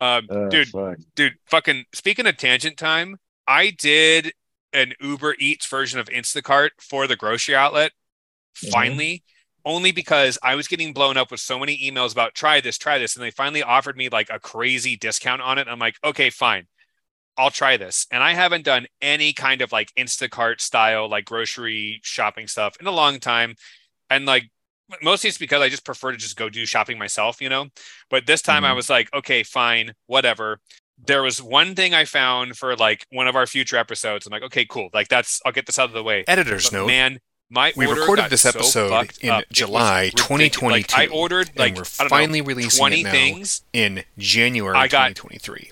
Um, Oh, dude, fuck. dude, fucking speaking of tangent time, I did an Uber Eats version of Instacart for the grocery outlet. Mhm. Finally, only because I was getting blown up with so many emails about try this, try this, and they finally offered me like a crazy discount on it. I'm like, okay, fine. I'll try this. And I haven't done any kind of like Instacart style like grocery shopping stuff in a long time. And like mostly it's because I just prefer to just go do shopping myself, you know. But this time I Mhm. was like, okay, fine, whatever. There was one thing I found for like one of our future episodes. I'm like, okay, cool. Like that's I'll get this out of the way. Editor's But note. man, my We recorded this episode fucked in up. July ridiculous. 2022, Like, I ordered like and we're I don't know, finally releasing 20 it things in January I got- 2023.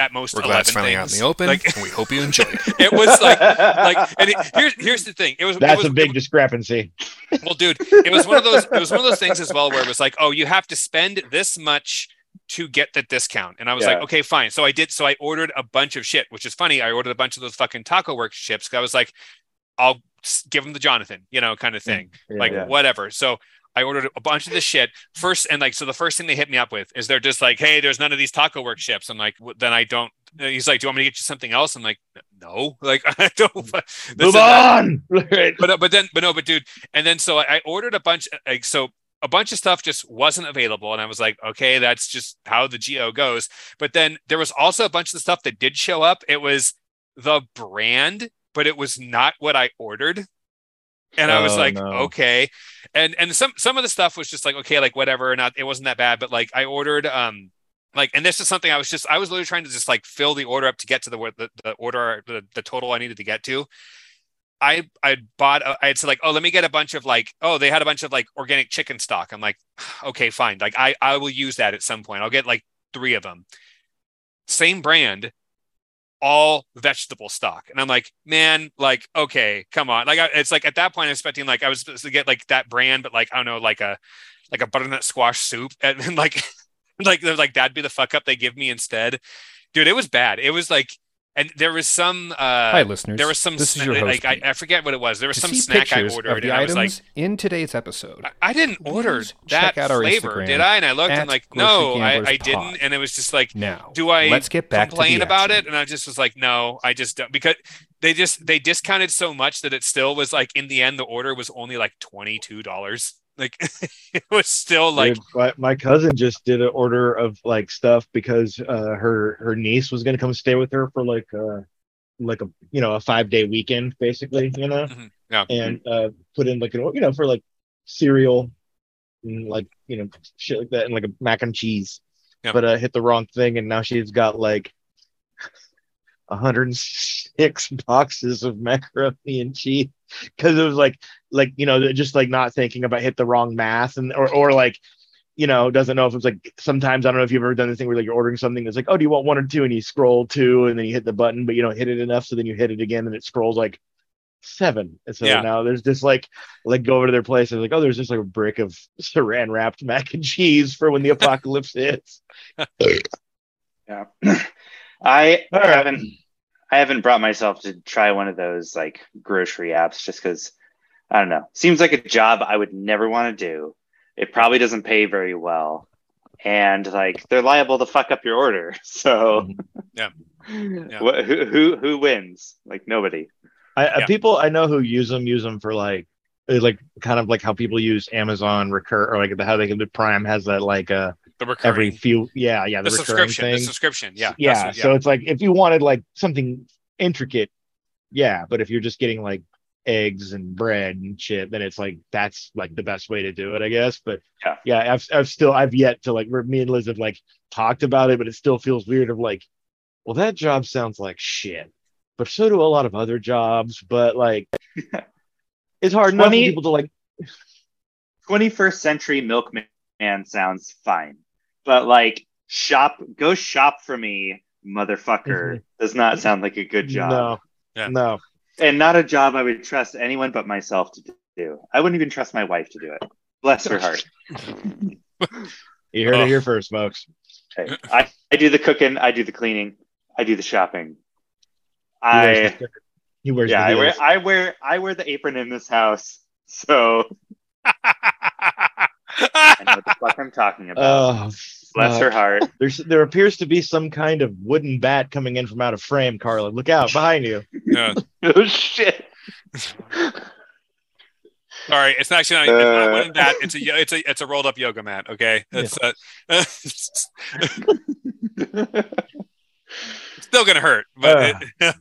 At most. We're glad 11 it's finally out in the open, Like and we hope you enjoy it. it was like like and it, here's here's the thing. It was it That's was, a big discrepancy. well, dude. It was one of those. It was one of those things as well where it was like, oh, you have to spend this much to get the discount, and I was like, okay, fine. So I did. So I ordered a bunch of shit, which is funny. I ordered a bunch of those fucking Taco Works chips. 'cause I was like, I'll give them the Jonathan, you know, kind of thing. Yeah, like yeah. whatever. So I ordered a bunch of this shit first, and like so the first thing they hit me up with is they're just like, "Hey, there's none of these Taco work chips." I'm like, "Well, then I don't. He's like, "Do you want me to get you something else?" I'm like, "No, like I don't." Move on. But uh, but then but no but dude and then so I, I ordered a bunch like so a bunch of stuff just wasn't available and I was like okay that's just how the geo goes but then there was also a bunch of the stuff that did show up it was the brand but it was not what I ordered and I was Oh, like no. okay. And and some some of the stuff was just like okay like whatever not it wasn't that bad but like I ordered um like and this is something I was just I was literally trying to just like fill the order up to get to the the, the order the, the total I needed to get to. I I bought I had said like oh let me get a bunch of like oh they had a bunch of like organic chicken stock. I'm like okay fine. Like I I will use that at some point. I'll get like three of them. Same brand all vegetable stock. And I'm like man like okay come on. Like I, it's like at that point I'm expecting like I was supposed to get like that brand but like I don't know like a like a butternut squash soup. And, and like like they're like that'd be the fuck up they give me instead. Dude it was bad. It was like and there was some uh Hi, listeners. there was some This is your host. like I, I forget what it was. There was to some snack I ordered, of the and I was items like, in today's episode. I- I didn't order that flavor, Instacart did I? And I looked and like, no, I, I didn't. And it was just like, Now, do I let's get back complain to about it? And I just was like, no, I just don't because they just they discounted so much that it still was like in the end the order was only like twenty two dollars. Like it was still like Dude, my, my cousin just did an order of like stuff because uh her her niece was gonna come stay with her for like uh like a you know a five day weekend basically you know Mhm. Yeah. and uh put in like an you know for like cereal and like you know shit like that and like a mac and cheese Yeah. but uh hit the wrong thing and now she's got like 106 boxes of macaroni and cheese because it was like like you know just like not thinking about hit the wrong math and or or like you know doesn't know if it's like sometimes I don't know if you've ever done this thing where like you're ordering something that's like oh do you want one or two and you scroll two and then you hit the button but you don't hit it enough so then you hit it again and it scrolls like seven and so Yeah. now there's just like like go over to their place and like oh there's just like a brick of saran wrapped mac and cheese for when the apocalypse hits Yeah. I All right. haven't I haven't brought myself to try one of those like grocery apps just because I don't know. Seems like a job I would never want to do. It probably doesn't pay very well. And like they're liable to fuck up your order. So Yeah. Yeah. Wh- who who who wins? Like nobody. I, I Yeah. people I know who use them use them for like uh, like kind of like how people use Amazon recur or like how they can do Prime has that like uh the recurring every few yeah yeah the, the, recurring subscription. The thing subscription. Yeah. yeah, that's what- so it's like if you wanted like something intricate yeah but if you're just getting like eggs and bread and shit then it's like that's like the best way to do it I guess but Yeah. yeah I've I've still I've yet to like me and Liz have like talked about it but it still feels weird of like well that job sounds like shit but so do a lot of other jobs but like it's hard enough for 20 people to like 21st century milkman sounds fine. But like shop go shop for me, motherfucker, mm-hmm. does not sound like a good job. no Yeah. no and not a job I would trust anyone but myself to do. I wouldn't even trust my wife to do it. Bless her heart. you heard Oh. it here first folks Hey, I, I do the cooking, I do the cleaning, I do the shopping. He I the- he wears yeah, the I wear. I wear I wear the apron in this house, so I know what the fuck I'm talking about. Oh Bless her heart. There's there appears to be some kind of wooden bat coming in from out of frame, Carla. Look out behind you. Yeah. oh shit. Sorry, it's actually not, it's not Uh. wooden bat. It's a it's a it's a rolled up yoga mat. Okay, it's uh, still gonna hurt, but Uh. it,